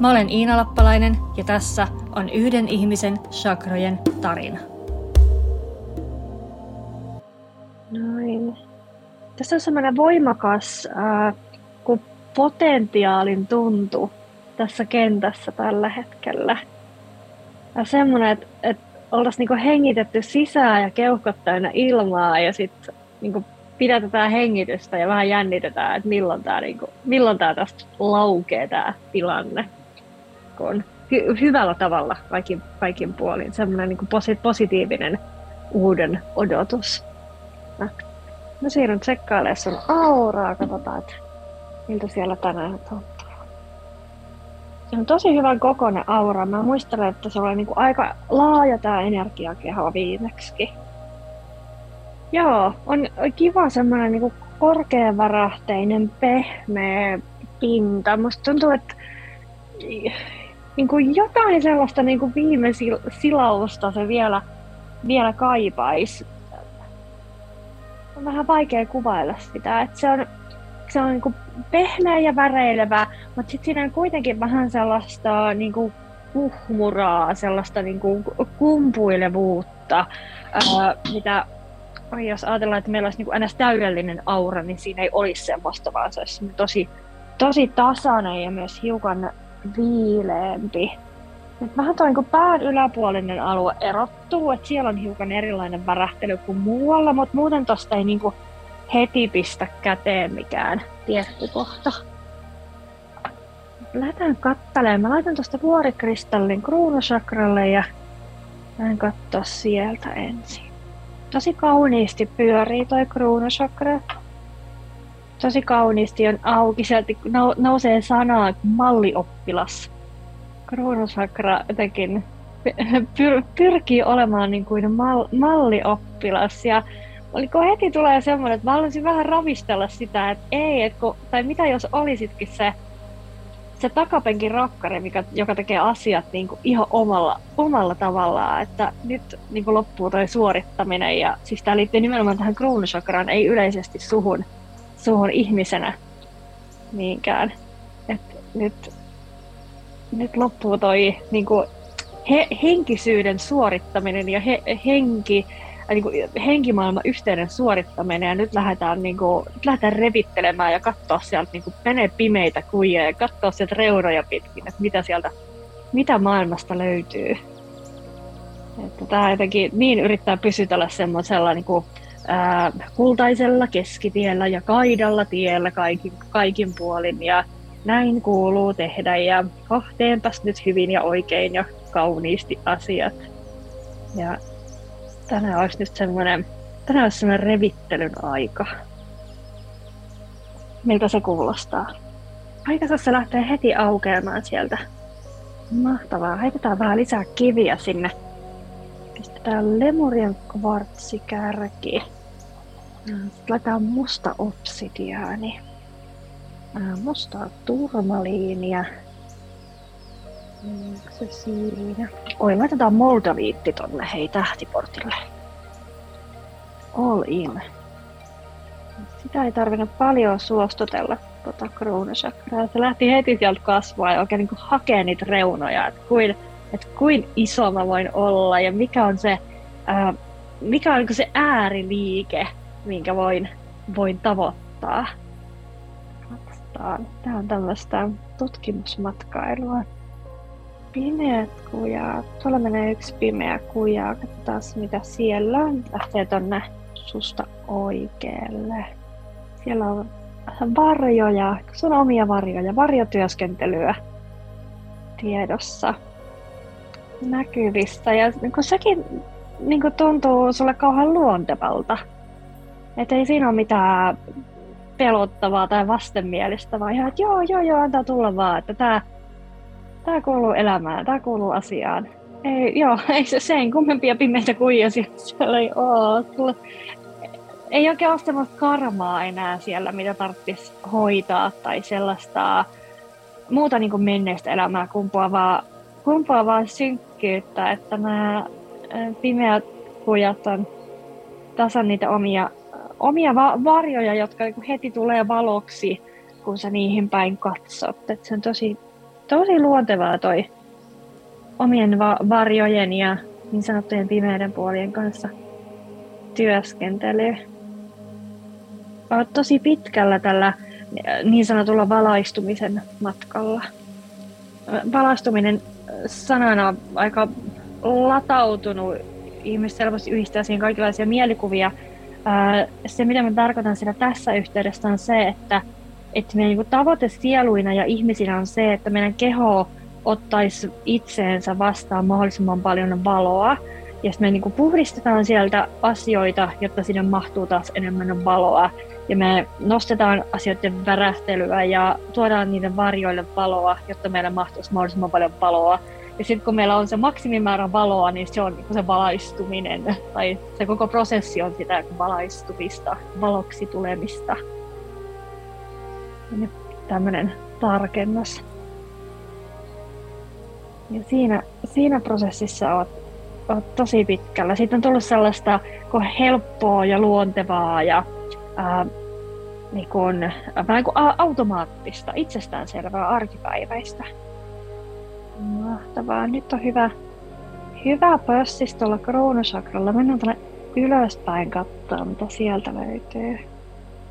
Mä olen Iina Lappalainen ja tässä on yhden ihmisen chakrojen tarina. Noin. Tässä on semmoinen voimakas äh, potentiaalin tuntu tässä kentässä tällä hetkellä. Ja semmoinen, että, että oltaisiin niinku hengitetty sisään ja keuhkot täynnä ilmaa ja sitten niinku pidätetään hengitystä ja vähän jännitetään, että milloin tämä niinku, tää tästä laukee tämä tilanne. Kun hy- hyvällä tavalla kaikin, kaikin puolin, semmoinen niinku posi- positiivinen uuden odotus. Mä siirryn tsekkailemaan sun auraa, katsotaan, että miltä siellä tänään on. Se on tosi hyvän kokoinen aura. Mä muistelen, että se oli niinku aika laaja tämä energiakeho viimeksi. Joo, on kiva semmoinen niinku korkeavärähteinen, pehmeä pinta. Musta tuntuu, että niinku jotain sellaista niinku viime silausta se vielä, vielä kaipaisi. On vähän vaikea kuvailla sitä. Että se on se on niin pehmeä ja väreilevä, mutta sitten siinä on kuitenkin vähän sellaista niin kuin kuhmuraa, sellaista niin kuin kumpuilevuutta, ää, mitä jos ajatellaan, että meillä olisi niin aina täydellinen aura, niin siinä ei olisi semmoista, vaan se olisi tosi, tosi tasainen ja myös hiukan viileempi. Et vähän tuo niin pään yläpuolinen alue erottuu, että siellä on hiukan erilainen värähtely kuin muualla, mutta muuten tuosta ei niin heti pistä käteen mikään tietty kohta. Lähdetään kattelemaan. Mä laitan tuosta vuorikristallin kruunusakralle ja lähden katsoa sieltä ensin. Tosi kauniisti pyörii toi kruunusakra. Tosi kauniisti on auki. Sieltä nousee sanaa mallioppilas. Kruunusakra jotenkin pyr- pyrkii olemaan niin kuin mal- mallioppilas ja oliko heti tulee semmoinen, että mä haluaisin vähän ravistella sitä, että ei, että kun, tai mitä jos olisitkin se, se takapenkin rakkari, mikä, joka tekee asiat niin kuin ihan omalla, omalla tavallaan, että nyt niin kuin loppuu toi suorittaminen ja siis tämä liittyy nimenomaan tähän kruunusakraan, ei yleisesti suhun, suhun ihmisenä niinkään. Et nyt, nyt loppuu toi niin kuin he, henkisyyden suorittaminen ja he, henki, niin kuin henkimaailman yhteinen suorittaminen ja nyt lähdetään, niin kuin, nyt lähdetään revittelemään ja katsoa sieltä, niin kuin, pimeitä kujia ja katsoa sieltä reunoja pitkin, että mitä sieltä, mitä maailmasta löytyy. Että tämä jotenkin niin yrittää pysytellä semmoisella niin kuin, ää, kultaisella keskitiellä ja kaidalla tiellä kaikin, kaikin puolin ja näin kuuluu tehdä ja oh, teenpäs nyt hyvin ja oikein ja kauniisti asiat. Ja tänään olisi nyt semmoinen, tänään olisi semmoinen revittelyn aika. Miltä se kuulostaa? Aika se lähtee heti aukeamaan sieltä. Mahtavaa. Heitetään vähän lisää kiviä sinne. Pistetään lemurian kvartsikärki. Laitetaan musta obsidiaani. Mustaa turmaliinia. Mm, se siinä. Oi, laitetaan moldaviitti tonne, hei, tähtiportille. All in. Sitä ei tarvinnut paljon suostutella tota kruunusakraa. Se lähti heti sieltä kasvaa ja oikein niin hakee niitä reunoja, että kuin, että kuin iso mä voin olla ja mikä on se, ää, mikä on niin se ääriliike, minkä voin, voin tavoittaa. Katsotaan. Tämä on tämmöistä tutkimusmatkailua pimeät kujaat. Tuolla menee yksi pimeä kuja. Katsotaan mitä siellä on. Lähtee tonne susta oikealle. Siellä on varjoja, sun omia varjoja, varjotyöskentelyä tiedossa näkyvissä. Ja niin sekin niin tuntuu sulle kauhean luontevalta. Että ei siinä ole mitään pelottavaa tai vastenmielistä, vaan ihan, että joo, joo, joo, antaa tulla vaan, että tämä Tämä kuuluu elämään, tämä kuuluu asiaan. Ei, joo, ei se sen kummempia pimeitä kuijasia siellä ei ole. ei oikein ole sellaista karmaa enää siellä, mitä tarvitsisi hoitaa tai sellaista muuta niin kuin menneistä elämää kumpuavaa, kumpuavaa synkkyyttä, että nämä pimeät kujat on tasan niitä omia, omia va- varjoja, jotka niin heti tulee valoksi, kun sä niihin päin katsot. Et se on tosi, tosi luontevaa toi omien va- varjojen ja niin sanottujen pimeiden puolien kanssa työskentely. Olet tosi pitkällä tällä niin sanotulla valaistumisen matkalla. Valaistuminen sanana on aika latautunut. Ihmiset selvästi yhdistää siihen kaikenlaisia mielikuvia. Se, mitä mä tarkoitan sillä tässä yhteydessä, on se, että, että meidän niin tavoite sieluina ja ihmisinä on se, että meidän keho ottaisi itseensä vastaan mahdollisimman paljon valoa. Ja me niin puhdistetaan sieltä asioita, jotta sinne mahtuu taas enemmän valoa ja me nostetaan asioiden värähtelyä ja tuodaan niiden varjoille valoa, jotta meillä mahtuisi mahdollisimman paljon valoa. Ja sitten kun meillä on se maksimimäärä valoa, niin se on niin se valaistuminen, tai se koko prosessi on sitä valaistumista, valoksi tulemista. Ja tämmöinen tarkennus. Ja siinä, siinä prosessissa oot, oot tosi pitkällä. Siitä on tullut sellaista helppoa ja luontevaa ja ää, niin kuin, vähän kuin automaattista, itsestäänselvää arkipäiväistä. Mahtavaa. Nyt on hyvä, hyvä pössis tuolla kruunusakralla. Mennään tuonne ylöspäin katsoa, mitä sieltä löytyy.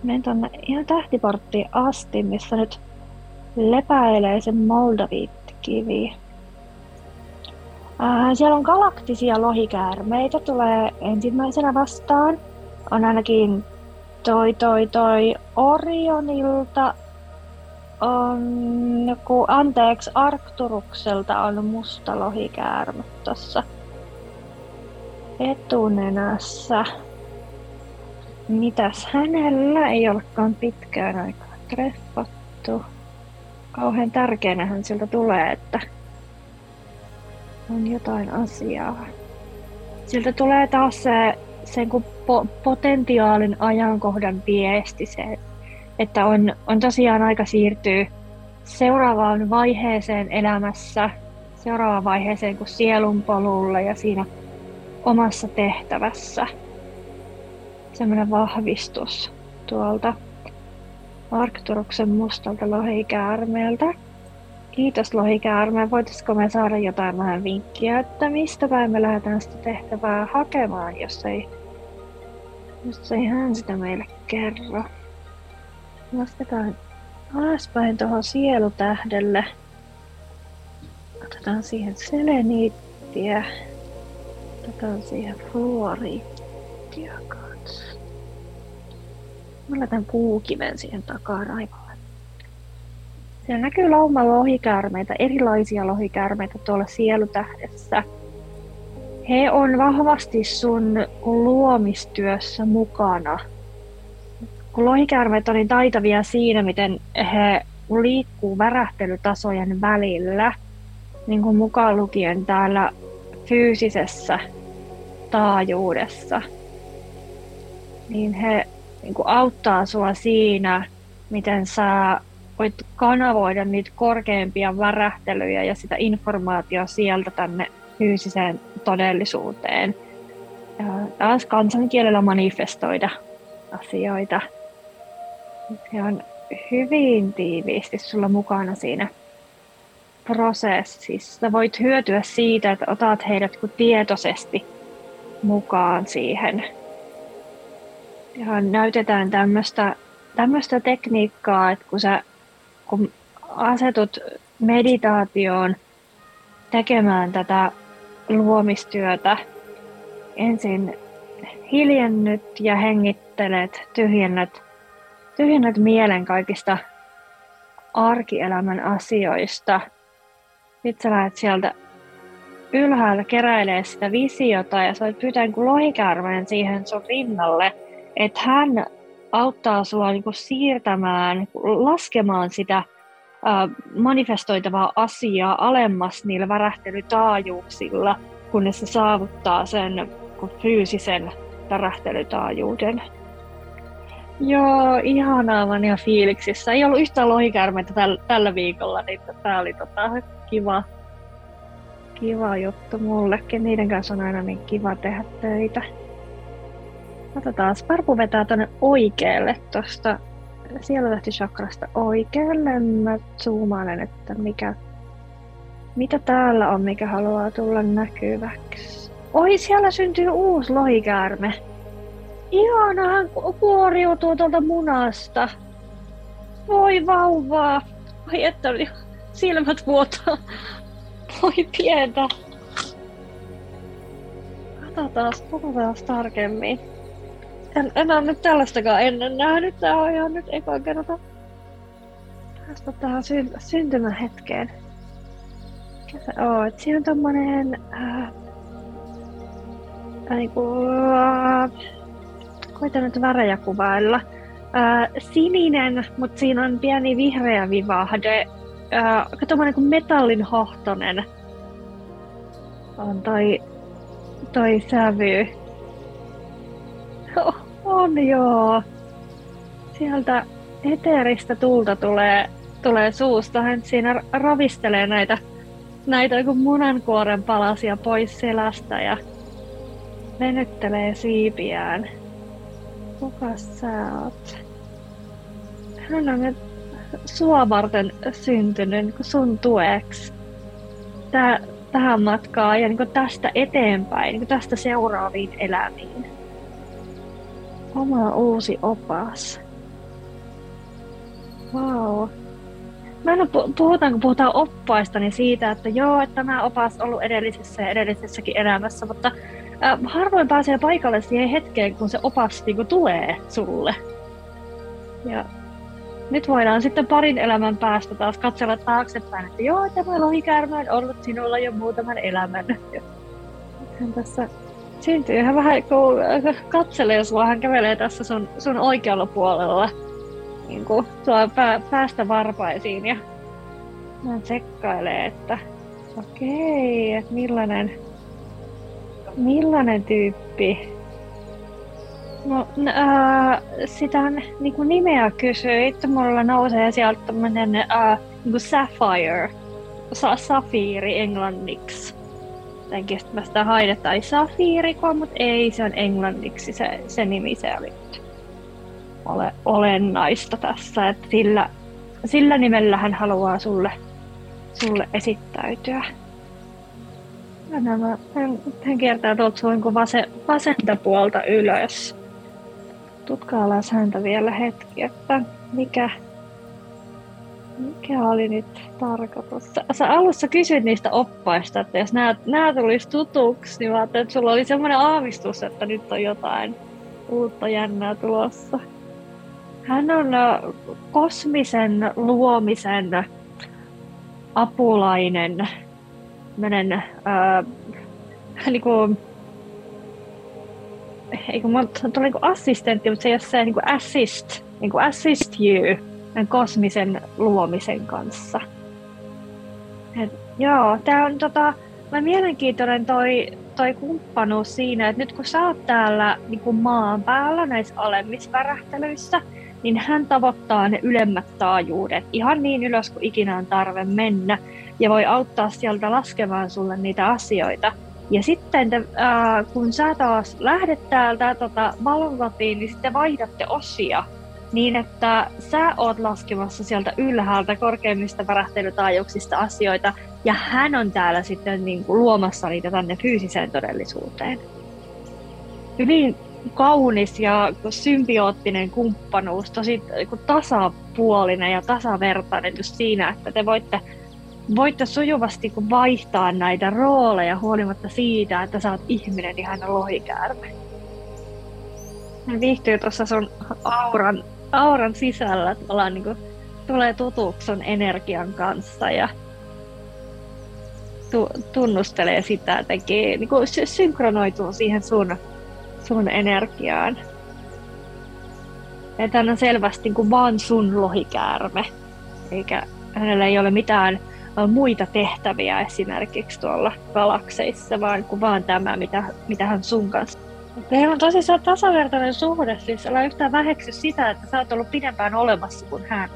Menen tuonne ihan tähtiporttiin asti, missä nyt lepäilee se moldaviittikivi. Äh, siellä on galaktisia lohikäärmeitä, tulee ensimmäisenä vastaan. On ainakin toi, toi, toi Orionilta on, joku, anteeksi, Arcturukselta on musta lohikäärme tuossa etunenässä. Mitäs hänellä ei olekaan pitkään aikaa treffattu. Kauhean tärkeänähän siltä tulee, että on jotain asiaa. Siltä tulee taas se sen kuin po- potentiaalin ajankohdan viesti se, että on, on tosiaan aika siirtyä seuraavaan vaiheeseen elämässä, seuraavaan vaiheeseen kuin sielun polulla ja siinä omassa tehtävässä. Semmoinen vahvistus tuolta Arcturuksen mustalta lohikäärmeeltä. Kiitos lohikäärme. Voitaisiko me saada jotain vähän vinkkiä, että mistä päin me lähdetään sitä tehtävää hakemaan, jos ei jos ei hän sitä meille kerro. Lasketaan alaspäin tuohon sielutähdelle. Otetaan siihen seleniittiä. Otetaan siihen fluoriittia kanssa. Mä laitan puukiven siihen takaraivolle. Siellä näkyy lauma lohikäärmeitä, erilaisia lohikäärmeitä tuolla sielutähdessä – he on vahvasti sun luomistyössä mukana. Kun lohikäärmeet on niin taitavia siinä, miten he liikkuu värähtelytasojen välillä, niin kuin mukaan lukien täällä fyysisessä taajuudessa, niin he niin kuin auttaa sua siinä, miten sä voit kanavoida niitä korkeampia värähtelyjä ja sitä informaatiota sieltä tänne fyysiseen todellisuuteen. Ja taas kansankielellä manifestoida asioita. Se on hyvin tiiviisti sulla mukana siinä prosessissa. Voit hyötyä siitä, että otat heidät tietoisesti mukaan siihen. Ja näytetään tämmöistä tämmöistä tekniikkaa, että kun sä kun asetut meditaatioon tekemään tätä luomistyötä. Ensin hiljennyt ja hengittelet, tyhjennät, tyhjennät mielen kaikista arkielämän asioista. Sitten sä lähdet sieltä ylhäällä keräilee sitä visiota ja sä voit pyytää niin lohikäärmeen siihen sun rinnalle, että hän auttaa sua niin siirtämään, laskemaan sitä manifestoitavaa asiaa alemmas niillä värähtelytaajuuksilla, kunnes se saavuttaa sen fyysisen värähtelytaajuuden. Joo, ihanaa, mä ihan fiiliksissä. Ei ollut yhtään lohikärmeitä täl, tällä viikolla, niin tää oli tota, kiva, kiva juttu mullekin. Niiden kanssa on aina niin kiva tehdä töitä. Katsotaan, Sparpu vetää tuonne oikealle tuosta siellä lähti chakrasta oikealle. Mä zoomailen, että mikä, mitä täällä on, mikä haluaa tulla näkyväksi. Oi, siellä syntyy uusi lohikäärme. Ihana, hän kuoriutuu tuolta munasta. Voi vauvaa. Voi että silmät vuotaa. Voi pientä. Katsotaan, puhutaan tarkemmin. En, en ole nyt tällaistakaan ennen nähnyt. Tää on ihan nyt eka kerta. Päästä tähän sy- syntymähetkeen. Mikä on? Et siinä on tommonen... Äh, niinku... Äh, koitan nyt värejä kuvailla. Äh, sininen, mutta siinä on pieni vihreä vivahde. Äh, tommonen kuin metallin hohtonen on toi, toi sävy. On joo. Sieltä eteeristä tulta tulee, tulee suusta. Hän siinä ravistelee näitä, näitä munankuoren palasia pois selästä ja venyttelee siipiään. Kuka sä oot? Hän on sua varten syntynyt niin sun tueksi. Tää, tähän matkaan ja niin tästä eteenpäin, niin tästä seuraaviin elämiin oma uusi opas. Wow. Mä en ole, puhutaan, kun puhutaan oppaista, niin siitä, että joo, että tämä opas on ollut edellisessä ja edellisessäkin elämässä, mutta äh, harvoin pääsee paikalle siihen hetkeen, kun se opas niin kuin, tulee sulle. Ja nyt voidaan sitten parin elämän päästä taas katsella taaksepäin, että joo, tämä lohikäärmä on ollut sinulla jo muutaman elämän. Ja tässä syntyy ihan vähän kun katselee sua, hän kävelee tässä sun, sun oikealla puolella. Niin kuin sua pää, päästä varpaisiin ja hän tsekkailee, että okei, että millainen, millainen tyyppi. No, äh, sitä niin kuin nimeä kysyit, mulla nousee sieltä tämmönen äh, niin sapphire, sa- safiiri englanniksi. Jotenkin mä sitä haidetaan, ei safiiriko, mutta ei, se on englanniksi. Se, se nimi, se oli. Ole olennaista tässä, että sillä, sillä nimellä hän haluaa sulle, sulle esittäytyä. Hän, hän kiertää tuolta niin vasen, vasenta puolta ylös. Tutkaillaan häntä vielä hetki, että mikä, mikä oli nyt tarkoitus? Sä, sä alussa kysyit niistä oppaista, että jos nämä, nämä tulisi tutuksi, niin mä ajattelin, että sulla oli semmoinen aavistus, että nyt on jotain uutta jännää tulossa. Hän on kosmisen luomisen apulainen, tämmöinen, äh, niin kuin, ei kun mä tuli niin assistentti, mutta se ei ole se niin kuin assist, niin kuin assist you kosmisen luomisen kanssa. Et, joo, tää on tota, mä mielenkiintoinen toi, toi kumppanuus siinä, että nyt kun sä oot täällä niin kuin maan päällä näissä alemmissa värähtelyissä, niin hän tavoittaa ne ylemmät taajuudet ihan niin ylös kuin ikinä on tarve mennä ja voi auttaa sieltä laskemaan sulle niitä asioita. Ja sitten te, äh, kun sä taas lähdet täältä tota, valonlatiin, niin sitten vaihdatte osia niin että sä oot laskemassa sieltä ylhäältä korkeimmista värähtelytaajuuksista asioita, ja hän on täällä sitten niin kuin luomassa niitä tänne fyysiseen todellisuuteen. Hyvin kaunis ja symbioottinen kumppanuus, tosi tasapuolinen ja tasavertainen just siinä, että te voitte, voitte sujuvasti vaihtaa näitä rooleja huolimatta siitä, että sä oot ihminen hän on lohikäärme. Hän viihtyy tuossa sun auran auran sisällä ollaan niin kuin, tulee tutuksi sun energian kanssa ja tu, tunnustelee sitä, tekee, niin kuin, synkronoituu siihen sun, sun energiaan. Että on selvästi niin kuin vaan sun lohikäärme, eikä hänellä ei ole mitään muita tehtäviä esimerkiksi tuolla galakseissa, vaan kuin vaan tämä, mitä, mitä hän sun kanssa. Meillä on tosi tasavertainen suhde, siis älä yhtään väheksy sitä, että sä oot ollut pidempään olemassa kuin hän.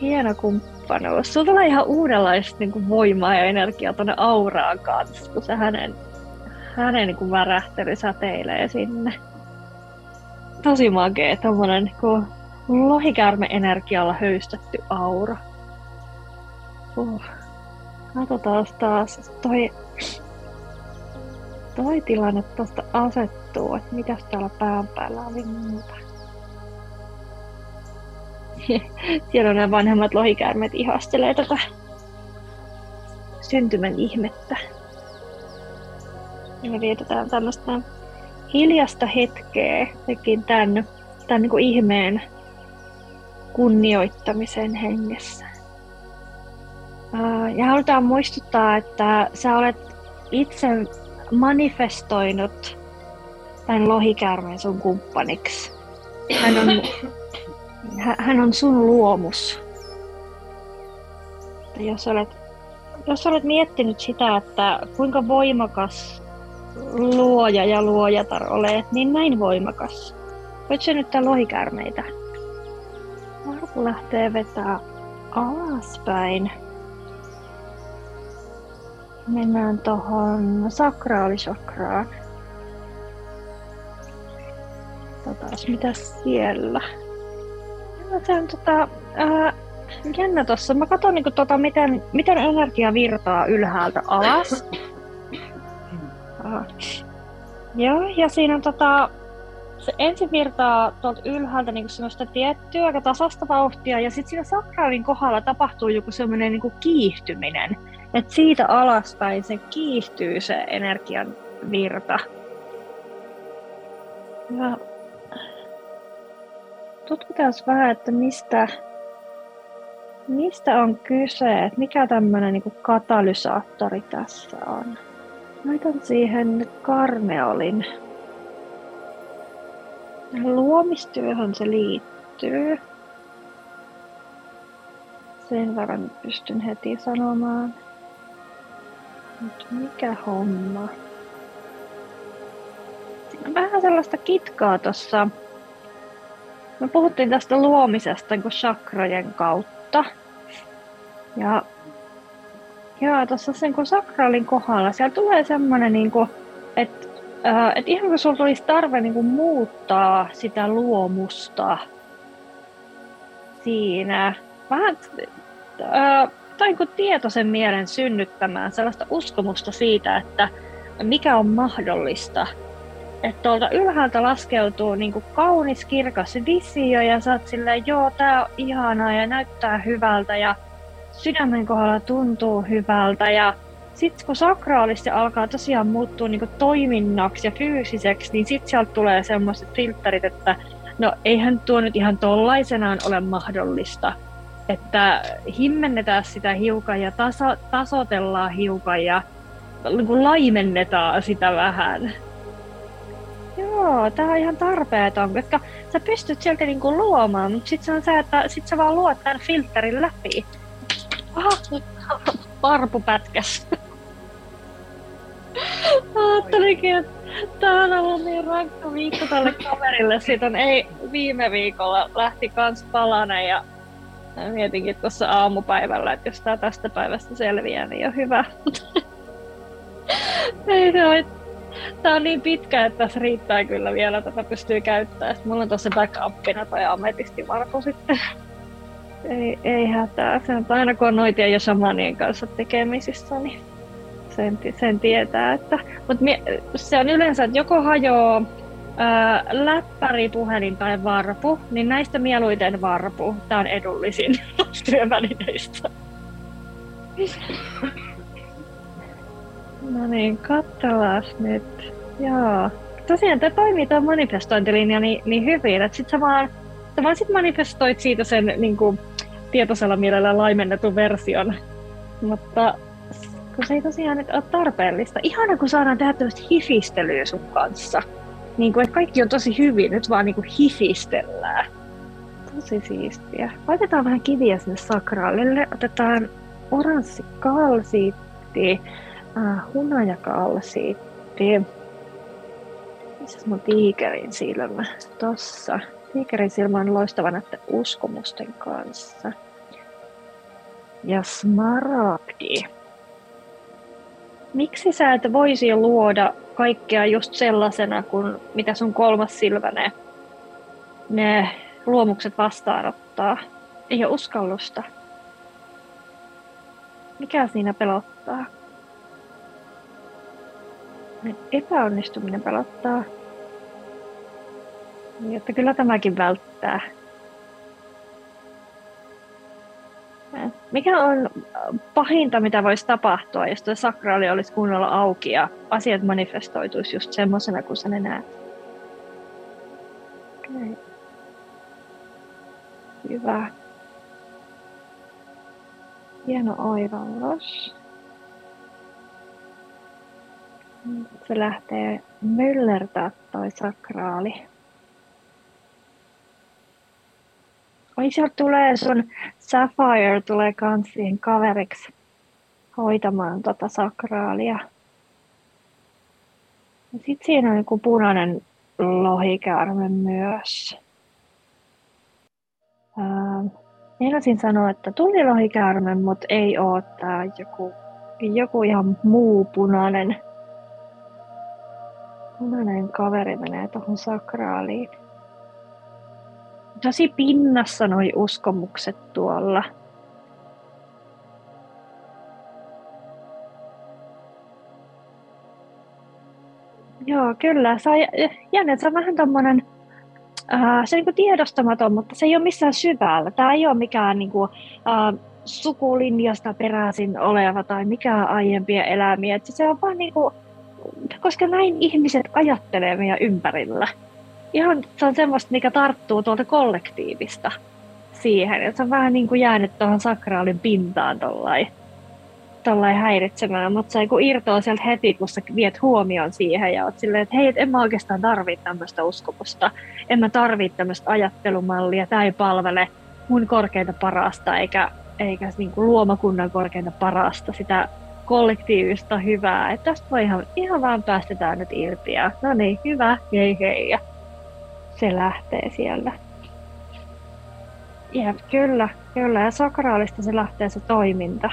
Hieno kumppanuus. Sulla tulee ihan uudenlaista niin kuin voimaa ja energiaa tuonne auraan kanssa, kun se hänen, hänen niin kuin värähtely säteilee sinne. Tosi makea, tommonen niin lohikäärme-energialla höystetty aura. Uh. Katsotaan taas toi, toi tilanne tuosta asettuu, että mitäs täällä pään päällä oli muuta. Siellä on nämä vanhemmat lohikäärmeet ihastelee tätä syntymän ihmettä. Ja me vietetään tämmöistä hiljasta hetkeä tämän, tämän niin ihmeen kunnioittamisen hengessä. Ja halutaan muistuttaa, että sä olet itse manifestoinut tämän lohikäärmeen sun kumppaniksi. Hän on, hän on sun luomus. Jos olet, jos olet miettinyt sitä, että kuinka voimakas luoja ja luojatar olet, niin näin voimakas. Voit synnyttää lohikäärmeitä. Marku lähtee vetää alaspäin. Mennään tuohon sakraalisakraan. Katsotaan, mitä siellä. Se on tota, ää, jännä tossa. Mä katson niinku tota, miten, miten energia virtaa ylhäältä alas. Joo, ja siinä on tota, se ensin virtaa tuolta ylhäältä niin semmoista tiettyä aika tasasta vauhtia, ja sitten siinä sakraalin kohdalla tapahtuu joku semmoinen niin kiihtyminen. Että siitä alaspäin se kiihtyy se energian virta. Ja tutkitaan vähän, että mistä, mistä on kyse, että mikä tämmöinen niin katalysaattori tässä on. Laitan siihen karneolin. Luomistyöhön se liittyy. Sen verran pystyn heti sanomaan. Mut mikä homma? Siinä on vähän sellaista kitkaa tossa. Me puhuttiin tästä luomisesta niin chakrojen kautta. Ja, ja tuossa sen kun sakraalin kohdalla, siellä tulee semmoinen, niin että äh, et ihan kun sulla tulisi tarve niin kuin muuttaa sitä luomusta siinä. Vähän äh, tai niin tietoisen mielen synnyttämään sellaista uskomusta siitä, että mikä on mahdollista. Että tuolta ylhäältä laskeutuu niin kuin kaunis, kirkas visio ja sä oot silleen, joo, tää on ihanaa ja näyttää hyvältä ja sydämen kohdalla tuntuu hyvältä ja sitten kun sakraalisti alkaa tosiaan muuttua niin toiminnaksi ja fyysiseksi, niin sitten sieltä tulee semmoiset filterit, että no eihän tuo nyt ihan tollaisenaan ole mahdollista että himmennetään sitä hiukan ja taso, tasotellaan hiukan ja niin kuin laimennetaan sitä vähän. Joo, tää on ihan tarpeeton, koska sä pystyt sieltä kuin niinku luomaan, mutta sit se on se, että sit sä vaan luot tämän filterin läpi. Aha, varpu pätkäs. Ajattelinkin, että tää on ollut niin rankka viikko tälle kaverille. Siitä on ei viime viikolla lähti kans palana ja Mä mietinkin tuossa aamupäivällä, että jos tää tästä päivästä selviää, niin on hyvä. Ei se ole. Tää on niin pitkä, että tässä riittää kyllä vielä, tätä pystyy käyttämään. Sitten mulla on tuossa backupina tai ametisti varpu sitten. Ei, ei hätää. Se on aina kun on noitien ja samanien kanssa tekemisissä, niin sen, sen tietää. Että, mutta se on yleensä, että joko hajoaa Läppäri, puhelin tai varpu, niin näistä mieluiten varpu. Tämä on edullisin työvälineistä. no niin, katsellaan nyt. Joo. Tosiaan tämä toimii tuo manifestointilinja niin, niin hyvin, että sit sä vaan, sä vaan sit manifestoit siitä sen niin kuin, tietoisella mielellä laimennetun version. Mutta kun se ei tosiaan nyt ole tarpeellista. Ihana, kun saadaan tehdä tämmöistä hifistelyä sun kanssa niin kuin, että kaikki on tosi hyvin, nyt vaan niin kuin hifistellään. Tosi siistiä. Laitetaan vähän kiviä sinne sakraalille. Otetaan oranssi kalsiitti, äh, hunajakalsiitti. Missä mun tiikerin silmä? Tossa. Tiikerin silmä on loistava näiden uskomusten kanssa. Ja smaragdi. Miksi sä et voisi luoda kaikkea just sellaisena kuin mitä sun kolmas silmä ne, ne luomukset vastaanottaa? Ei ole uskallusta. Mikä siinä pelottaa? Epäonnistuminen pelottaa. Niin, että kyllä tämäkin välttää. Mikä on pahinta, mitä voisi tapahtua, jos tuo sakraali olisi kunnolla auki ja asiat manifestoituisi just semmoisena kuin sä ne näet? Okay. Hyvä. Hieno oivallus. Se lähtee myllertää toi sakraali. Oi, sieltä tulee sun Sapphire tulee kans siihen kaveriksi hoitamaan tota sakraalia. Ja sit siinä on joku punainen lohikäärme myös. Ää, meinasin sanoa, että tuli lohikäärme, mutta ei oo tää joku, joku ihan muu punainen. Punainen kaveri menee tuohon sakraaliin tosi pinnassa noi uskomukset tuolla. Joo, kyllä. Se on, jännä, se on vähän tommonen, äh, se on niin tiedostamaton, mutta se ei ole missään syvällä. Tämä ei ole mikään niin kuin, äh, sukulinjasta peräisin oleva tai mikään aiempia elämiä. Että se on vaan niin kuin, koska näin ihmiset ajattelee meidän ympärillä ihan se on semmoista, mikä tarttuu tuolta kollektiivista siihen. Että se on vähän niin kuin jäänyt tuohon sakraalin pintaan tollain, tollain häiritsemään, mutta se kun irtoaa sieltä heti, kun sä viet huomioon siihen ja oot silleen, että hei, et en mä oikeastaan tarvitse tämmöistä uskomusta, en mä tarvitse tämmöistä ajattelumallia, tämä ei palvele mun korkeinta parasta eikä, eikä niin kuin luomakunnan korkeinta parasta, sitä kollektiivista hyvää, että tästä voi ihan, ihan vaan päästetään nyt irti ja no niin, hyvä, hei hei se lähtee siellä. Ja kyllä, kyllä. Ja sakraalista se lähtee se toiminta.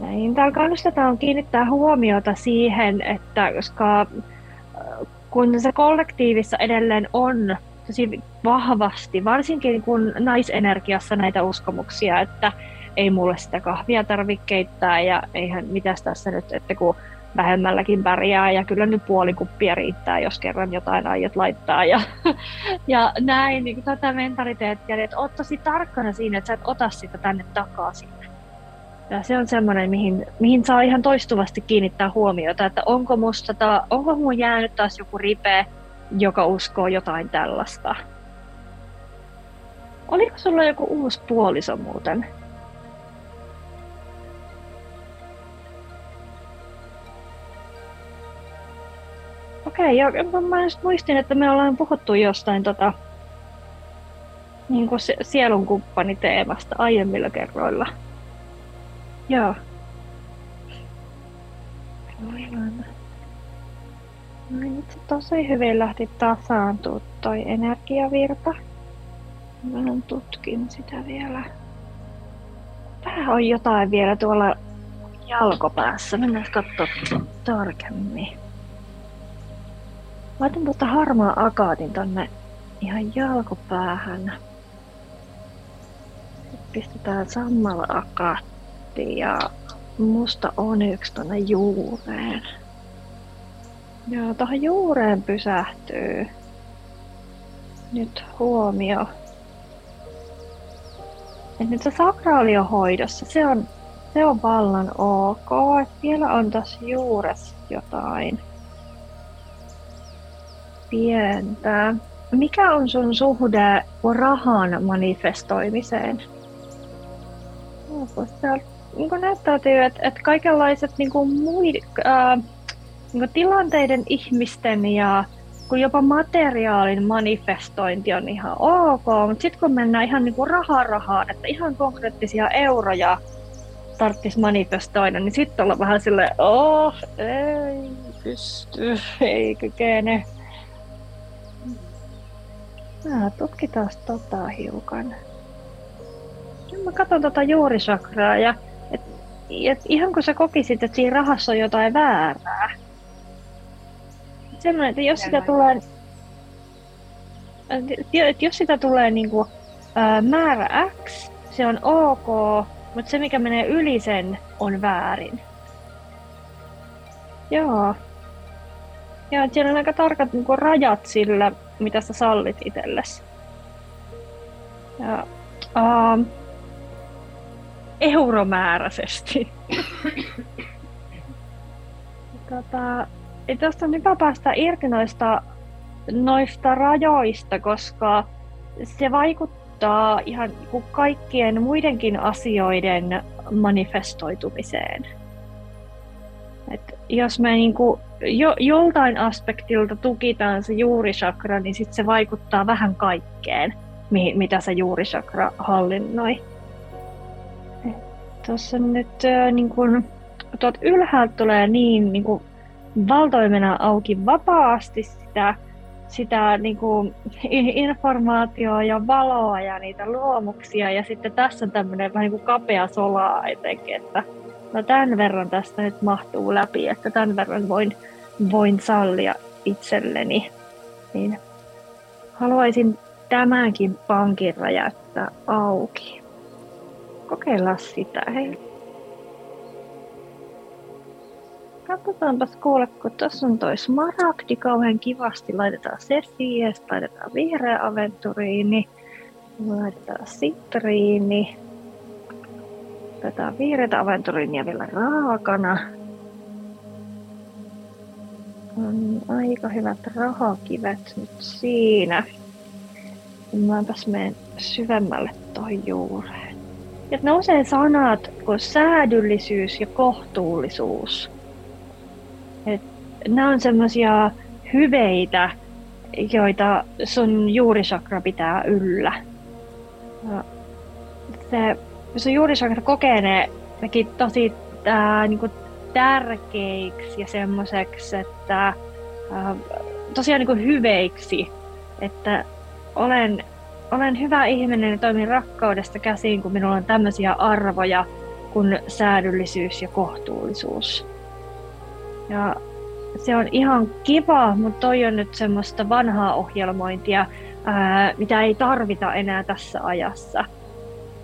Näin. Täällä kannustetaan kiinnittää huomiota siihen, että koska äh, kun se kollektiivissa edelleen on tosi vahvasti, varsinkin kun naisenergiassa näitä uskomuksia, että ei mulle sitä kahvia tarvitse keittää ja eihän mitäs tässä nyt, että kun vähemmälläkin pärjää ja kyllä nyt puoli kuppia riittää, jos kerran jotain aiot laittaa ja, ja näin niin kuin tätä mentaliteettia, että oot tosi tarkkana siinä, että sä et ota sitä tänne takaisin. Ja se on semmoinen, mihin, mihin saa ihan toistuvasti kiinnittää huomiota, että onko musta ta, onko mun jäänyt taas joku ripe, joka uskoo jotain tällaista. Oliko sulla joku uusi puoliso muuten? Okei, okay, mä just muistin, että me ollaan puhuttu jostain tota, niin kuin sielun kumppaniteemasta aiemmilla kerroilla. Joo. Aivan. No nyt se tosi hyvin lähti tasaantua toi energiavirta. Mä tutkin sitä vielä. Tää on jotain vielä tuolla jalkopäässä. Mennään katsoa tarkemmin. Laitan tuota harmaa akaatin tonne ihan jalkopäähän. Pistetään samalla akaatti ja musta on yksi tonne juureen. Joo, tuohon juureen pysähtyy nyt huomio. Et nyt se sakraali on hoidossa, se on, se on vallan ok. Et vielä on tässä juuressa jotain pientä. Mikä on sun suhde rahan manifestoimiseen? niin kuin näyttäytyy, että, että kaikenlaiset niin kuin muid, äh, niin tilanteiden, ihmisten ja kun jopa materiaalin manifestointi on ihan ok, mutta sitten kun mennään ihan niin kuin rahaa että ihan konkreettisia euroja tarvitsisi manifestoida, niin sitten ollaan vähän silleen, oh, ei pysty, ei kykene. Mä tutkitaan tota hiukan. Mä katson tota juurisakraa ja et, et ihan kun sä kokisit, että siinä rahassa on jotain väärää. Semmoinen, että jos sitä tulee, että jos sitä tulee niinku, ää, määrä X, se on ok, mutta se mikä menee yli sen on väärin. Joo. Ja siellä on aika tarkat niinku, rajat sillä, mitä sä sallit itsellesi. Ja, uh, euromääräisesti. tota, Tuosta on hyvä päästä irti noista, noista rajoista, koska se vaikuttaa ihan niinku kaikkien muidenkin asioiden manifestoitumiseen. Et jos me niinku jo, joltain aspektilta tukitaan se juurisakra, niin sit se vaikuttaa vähän kaikkeen, mi, mitä se juurisakra hallinnoi. Tuossa nyt äh, niin kun, tuot ylhäältä tulee niin, niin kun, valtoimena auki vapaasti sitä, sitä niin kuin, informaatiota ja valoa ja niitä luomuksia. Ja sitten tässä on tämmöinen vähän niin kuin kapea solaa etenkin, että no tämän verran tästä nyt mahtuu läpi, että tämän verran voin, voin sallia itselleni. Niin haluaisin tämänkin pankin räjäyttää auki. Kokeillaan sitä, hei. Katsotaanpas kuule, kun tuossa on toi smaragdi kauhean kivasti. Laitetaan se siihen, laitetaan vihreä aventuriini, laitetaan sitriini, laitetaan vihreätä aventuriinia vielä raakana. On aika hyvät rahakivet nyt siinä. Mäpäs menen syvemmälle toi juureen. Ja nousee sanat kuin säädyllisyys ja kohtuullisuus. Et nämä on semmoisia hyveitä, joita sun juurisakra pitää yllä. Se, sun juurisakra kokee ne nekin tosi ää, niinku tärkeiksi ja semmoiseksi, että ää, tosiaan niinku hyveiksi, että olen, olen hyvä ihminen ja toimin rakkaudesta käsiin, kun minulla on tämmöisiä arvoja kuin säädyllisyys ja kohtuullisuus. Ja se on ihan kiva, mutta toi on nyt semmoista vanhaa ohjelmointia, ää, mitä ei tarvita enää tässä ajassa.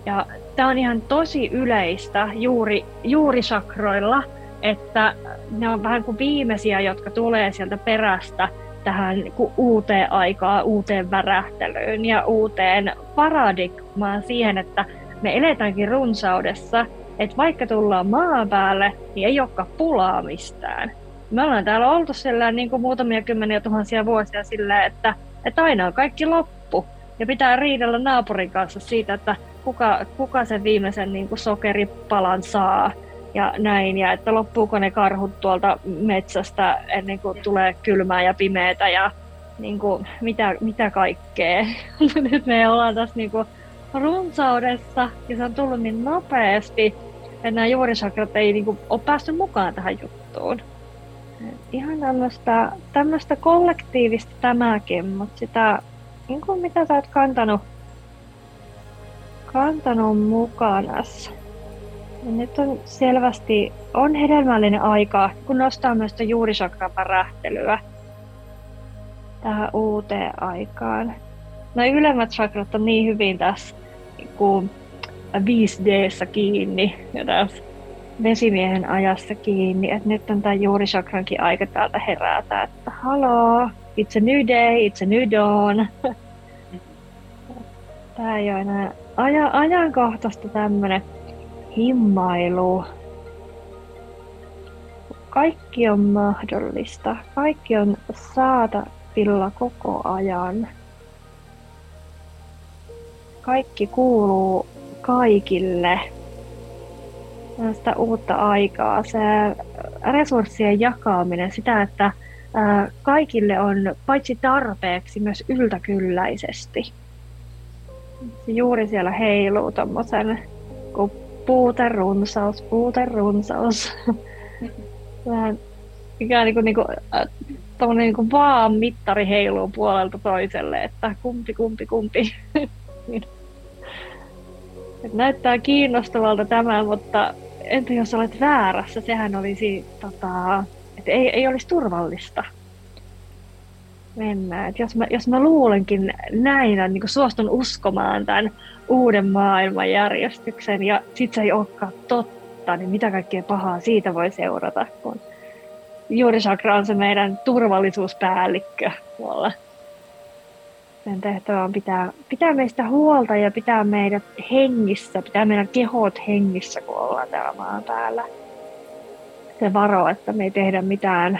Ja tämä on ihan tosi yleistä juuri, juuri sakroilla, että ne on vähän kuin viimeisiä, jotka tulee sieltä perästä tähän uuteen aikaan, uuteen värähtelyyn ja uuteen paradigmaan siihen, että me eletäänkin runsaudessa, että vaikka tullaan maan päälle, niin ei olekaan pulaa mistään. Me ollaan täällä oltu sillä niin kuin muutamia kymmeniä tuhansia vuosia sillä, että, että aina on kaikki loppu. Ja pitää riidellä naapurin kanssa siitä, että kuka, kuka sen viimeisen niin kuin sokeripalan saa ja näin, ja että loppuuko ne karhut tuolta metsästä ennen kuin tulee kylmää ja pimeätä ja niin kuin, mitä, mitä kaikkea. Nyt me ollaan tässä niin kuin runsaudessa ja se on tullut niin nopeasti, että nämä juurisakrat ei niin kuin, ole päässyt mukaan tähän juttuun. Et ihan tämmöistä, tämmöistä kollektiivista tämäkin, mutta sitä, niin kuin mitä sä oot kantanut, kantanut mukanas. Ja nyt on selvästi, on hedelmällinen aika, kun nostaa myös juurisakran pärähtelyä tähän uuteen aikaan. No ylemmät chakrat on niin hyvin tässä kuin 5 d kiinni ja tässä vesimiehen ajassa kiinni, että nyt on tämä juurisakrankin aika täältä herätä, että haloo, it's a new day, it's a new dawn. Tämä ei ole enää aja, ajankohtaista tämmöinen himmailu. Kaikki on mahdollista. Kaikki on saatavilla koko ajan. Kaikki kuuluu kaikille sitä uutta aikaa. Se resurssien jakaminen, sitä, että kaikille on paitsi tarpeeksi myös yltäkylläisesti. Se juuri siellä heiluu tommosen kuin puuten runsaus, puuten runsaus. Vähän ikään niin kuin, niin kuin, tommonen niin kuin vaan mittari heiluu puolelta toiselle, että kumpi, kumpi, kumpi. Et näyttää kiinnostavalta tämä, mutta entä jos olet väärässä? Sehän olisi, tota, että ei, ei olisi turvallista mennä. Et jos, mä, jos mä luulenkin näin, niin suostun uskomaan tämän uuden maailmanjärjestyksen ja sit se ei olekaan totta, niin mitä kaikkea pahaa siitä voi seurata, kun Juuri Chakra on se meidän turvallisuuspäällikkö tuolla. Sen tehtävä on pitää, pitää meistä huolta ja pitää meidät hengissä, pitää meidän kehot hengissä, kun ollaan täällä maan päällä. Se varo, että me ei tehdä mitään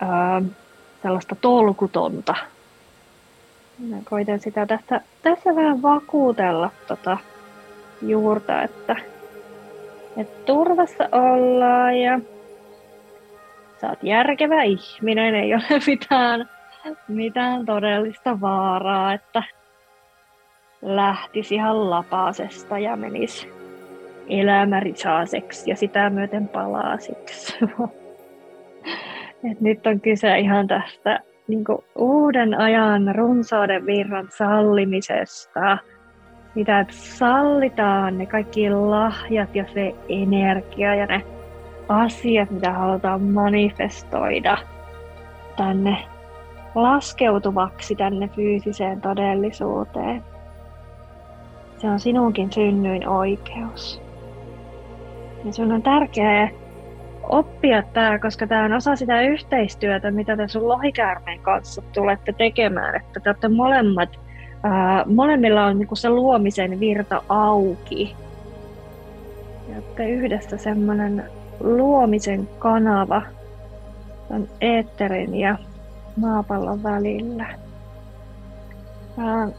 ää, sellaista tolkutonta. Mä koitan sitä tässä, tässä vähän vakuutella tota juurta, että, että turvassa ollaan ja sä oot järkevä ihminen, ei ole mitään, mitään todellista vaaraa, että lähtisi ihan lapasesta ja menisi elämä risaaseksi ja sitä myöten palaasiksi. Et nyt on kyse ihan tästä niin uuden ajan runsauden virran sallimisesta. Sitä, että sallitaan ne kaikki lahjat ja se energia ja ne asiat, mitä halutaan manifestoida tänne laskeutuvaksi tänne fyysiseen todellisuuteen. Se on sinunkin synnyin oikeus. Ja sun on tärkeää oppia tämä, koska tämä on osa sitä yhteistyötä, mitä te sun lohikäärmeen kanssa tulette tekemään. Että te olette molemmat, ää, molemmilla on niinku se luomisen virta auki. Ja olette yhdessä semmoinen luomisen kanava on eetterin ja maapallon välillä.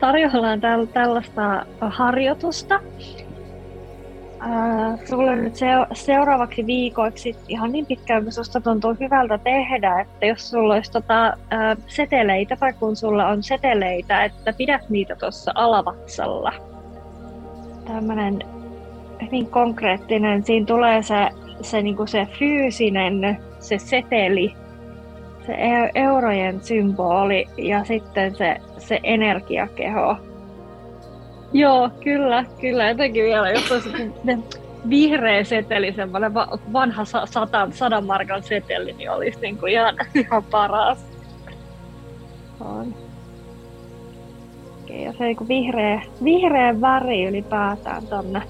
Tarjoillaan tällaista harjoitusta. Sulle nyt seuraavaksi viikoiksi ihan niin pitkään, kun susta tuntuu hyvältä tehdä, että jos sulla olisi tota, seteleitä tai kun sulla on seteleitä, että pidät niitä tuossa alavatsalla. Tämmöinen hyvin konkreettinen. Siinä tulee se, se, niin kuin se fyysinen, se seteli, se e-, eurojen symboli ja sitten se, se energiakeho. Joo, kyllä, kyllä. Jotenkin vielä, jos olisi vihreä seteli, semmoinen vanha satan, sadan markan seteli, niin olisi niin kuin ihan, ihan paras. On. Ja se niin vihreä, vihreä väri ylipäätään tonne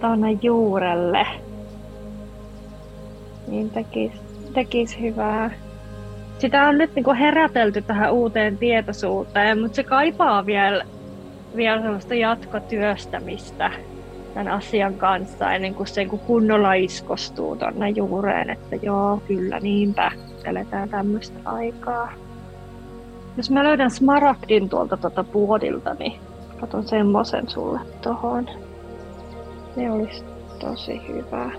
tuonne juurelle, niin tekisi tekis hyvää. Sitä on nyt niinku herätelty tähän uuteen tietoisuuteen, mutta se kaipaa vielä, vielä sellaista jatkotyöstämistä tämän asian kanssa ennen kuin se kunnolla iskostuu tuonne juureen, että joo, kyllä niinpä, eletään tämmöistä aikaa. Jos mä löydän smaragdin tuolta tuota puodilta, niin katon semmoisen sulle tohon. Se olisi tosi hyvä.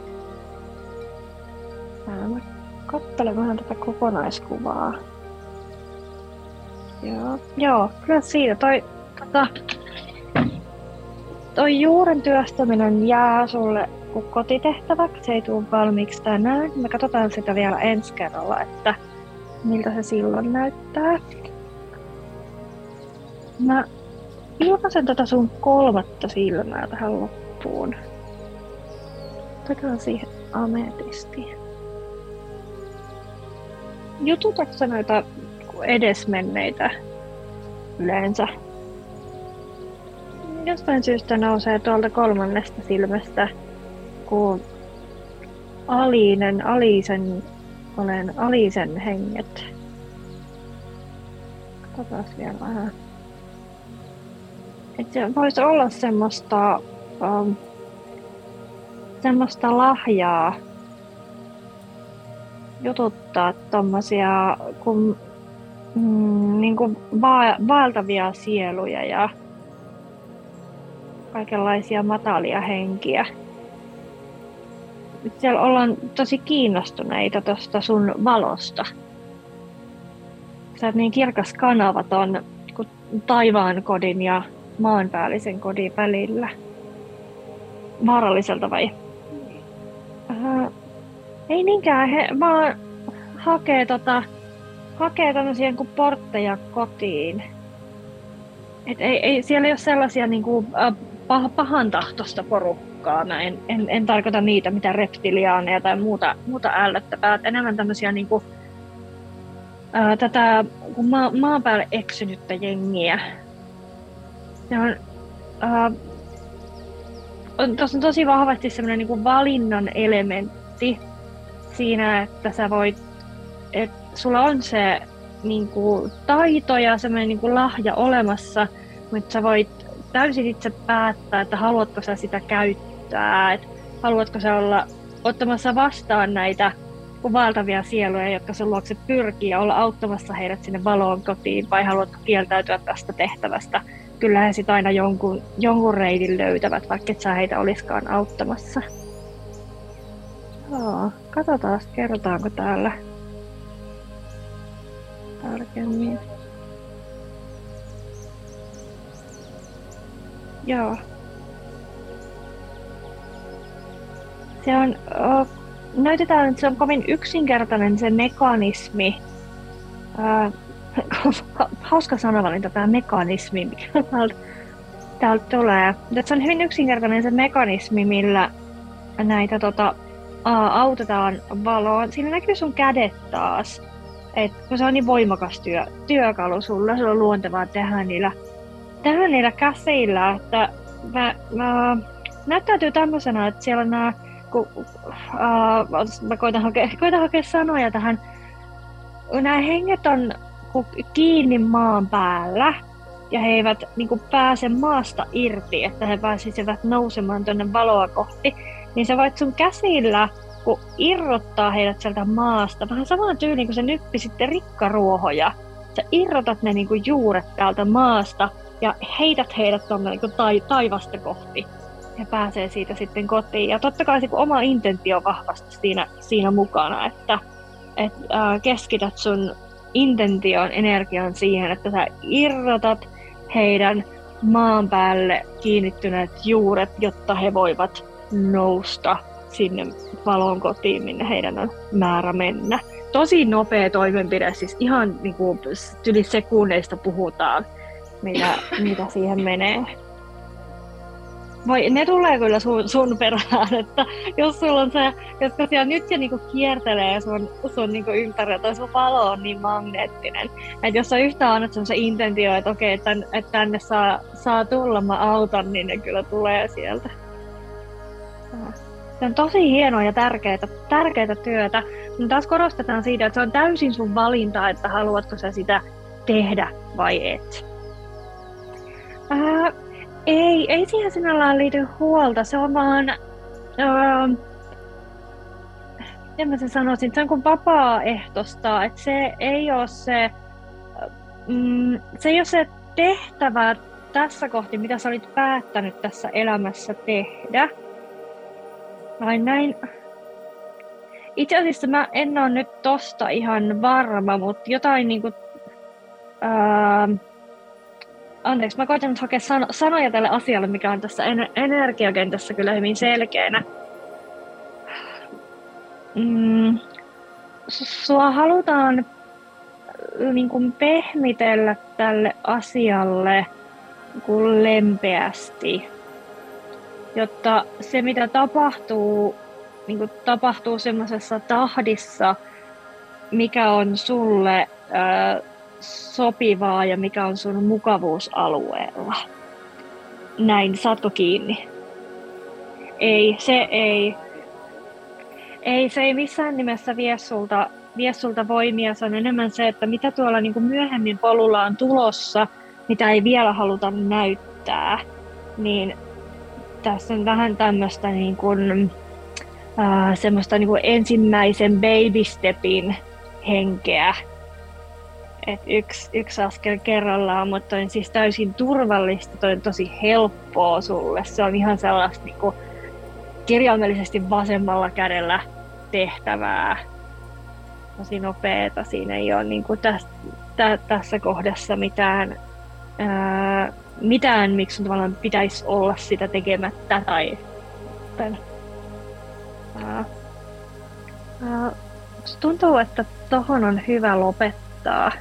Mä katselen vähän tätä kokonaiskuvaa. Joo, joo kyllä siitä toi, tota, toi juuren työstäminen jää sulle kotitehtäväksi. Se ei tule valmiiksi tänään. Me katsotaan sitä vielä ensi kerralla, että miltä se silloin näyttää. Mä ilmaisen tätä sun kolmatta silmää tähän loppuun. Otetaan siihen ametisti. Jututatko näitä edesmenneitä yleensä? Jostain syystä nousee tuolta kolmannesta silmästä, kun Aliinen, Alisen, olen Alisen henget. Katsotaan vielä vähän. Että se voisi olla semmoista um, semmoista lahjaa jututtaa tommosia kun, mm, niin va- vaeltavia sieluja ja kaikenlaisia matalia henkiä. siellä ollaan tosi kiinnostuneita tuosta sun valosta. Sä oot niin kirkas kanavaton kuin taivaan kodin ja maanpäällisen kodin välillä. Vaaralliselta vai? Uh, ei niinkään, he vaan hakee, tota, hakee tämmöisiä kuin portteja kotiin. Et ei, ei, siellä ei ole sellaisia niin kuin, äh, pah, pahan tahtosta porukkaa. Mä en, en, en tarkoita niitä, mitä reptiliaaneja tai muuta, muuta ällöttävää. Enemmän tämmöisiä niin kuin, ää, tätä kun maa, maan päälle eksynyttä jengiä. On, on, tossa on tosi vahvasti semmoinen niin kuin valinnan elementti siinä, että sä voit, että sulla on se niin kuin, taito ja semmoinen niin kuin, lahja olemassa, mutta sä voit täysin itse päättää, että haluatko sä sitä käyttää, että haluatko sä olla ottamassa vastaan näitä valtavia sieluja, jotka sen luokse pyrkii ja olla auttamassa heidät sinne valoon kotiin, vai haluatko kieltäytyä tästä tehtävästä? Kyllä he sitten aina jonkun, jonkun reitin löytävät, vaikka et sä heitä oliskaan auttamassa. Joo, katsotaan, kerrotaanko täällä tarkemmin. Joo. Se on, oh, näytetään, että se on kovin yksinkertainen se mekanismi. Uh, hauska sanavalinta tämä mekanismi, mikä täältä, täältä tulee. Se on hyvin yksinkertainen se mekanismi, millä näitä tota, autetaan valoon. Siinä näkyy sun kädet taas. Et, kun se on niin voimakas työ, työkalu sulla, se on luontevaa tehdä niillä tehdä niillä käsillä, että mä, mä, näyttäytyy tämmöisenä, että siellä nämä, kun, uh, mä koitan hakea, koitan hakea sanoja tähän, nämä henget on kiinni maan päällä ja he eivät niin kuin, pääse maasta irti, että he pääsisivät nousemaan tuonne valoa kohti, niin sä voit sun käsillä kun irrottaa heidät sieltä maasta, vähän samaan tyyliin kuin se nyppi sitten rikkaruohoja. Sä irrotat ne niin kuin juuret täältä maasta ja heität heidät tuonne niin tai, taivasta kohti. Ja pääsee siitä sitten kotiin. Ja totta kai se oma intentio on vahvasti siinä, siinä mukana, että et, äh, keskität sun intention energian siihen, että sä irrotat heidän maan päälle kiinnittyneet juuret, jotta he voivat nousta sinne valon kotiin, minne heidän on määrä mennä. Tosi nopea toimenpide, siis ihan niin kuin, yli sekunneista puhutaan mitä, mitä siihen menee. Vai ne tulee kyllä sun, sun perään, että jos sulla on se, koska siellä nyt jo niinku kiertelee sun, sun niinku ympärillä, tai sun valo on niin magneettinen. Että jos sä yhtään annat se intentio, että okei, että, tänne, että tänne saa, saa tulla, mä autan, niin ne kyllä tulee sieltä. Se on tosi hienoa ja tärkeää, tärkeää työtä. Mutta taas korostetaan siitä, että se on täysin sun valinta, että haluatko sä sitä tehdä vai et. Ää, ei, ei siihen sinällään liity huolta. Se on vaan... Ää, miten mä sen sanoisin? Se on kuin vapaaehtoista. Että se ei ole se... Mm, se ei ole se tehtävä tässä kohti, mitä sä olit päättänyt tässä elämässä tehdä. Vai näin? Itse asiassa mä en ole nyt tosta ihan varma, mutta jotain niinku... Ää, anteeksi, mä koitan nyt hakea san- sanoja tälle asialle, mikä on tässä en- energiakentässä kyllä hyvin selkeänä. Mm, sua halutaan niin kuin pehmitellä tälle asialle niin kuin lempeästi, jotta se mitä tapahtuu, niin kuin tapahtuu semmoisessa tahdissa, mikä on sulle ää, sopivaa ja mikä on sun mukavuusalueella. Näin, saatko kiinni? Ei, se ei. Ei, se ei missään nimessä vie sulta, vie sulta voimia. Se on enemmän se, että mitä tuolla niin myöhemmin polulla on tulossa, mitä ei vielä haluta näyttää. Niin tässä on vähän tämmöistä niin kuin, äh, semmoista niin kuin ensimmäisen baby stepin henkeä et yksi, yksi askel kerrallaan, mutta on siis täysin turvallista, toi on tosi helppoa sulle. Se on ihan sellaista niinku kirjaimellisesti vasemmalla kädellä tehtävää. Tosi nopeeta. Siinä ei ole niin kuin tä, tässä kohdassa mitään, ää, mitään, miksi tavallaan pitäisi olla sitä tekemättä. Tai, ää, ää, tuntuu, että tohon on hyvä lopettaa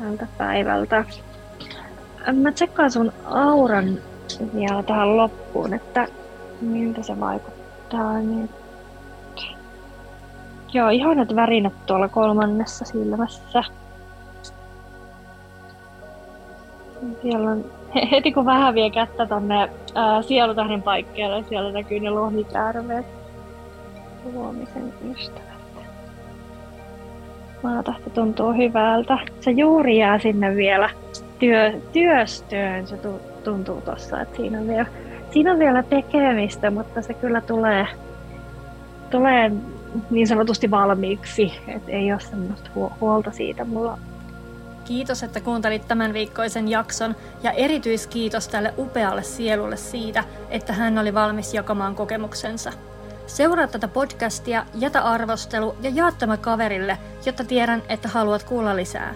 tältä päivältä. Mä tsekkaan sun auran vielä tähän loppuun, että miltä se vaikuttaa nyt. Joo, ihanat värinät tuolla kolmannessa silmässä. Siellä on, heti kun vähän vie kättä tonne ää, sielutähden paikkeelle, siellä näkyy ne lohikäärmeet. Huomisen ystävät. Maatahti tuntuu hyvältä. Se juuri jää sinne vielä työ, työstöön. Se tuntuu tuossa, että siinä on, vielä, siinä on vielä tekemistä, mutta se kyllä tulee, tulee niin sanotusti valmiiksi. että ei ole semmoista huolta siitä mulla. Kiitos, että kuuntelit tämän viikkoisen jakson ja erityiskiitos tälle upealle sielulle siitä, että hän oli valmis jakamaan kokemuksensa. Seuraa tätä podcastia, jätä arvostelu ja jaa tämä kaverille, jotta tiedän, että haluat kuulla lisää.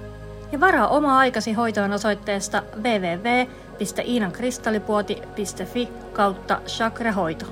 Ja varaa oma aikasi hoitoon osoitteesta www.iinankristallipuoti.fi kautta chakrahoito.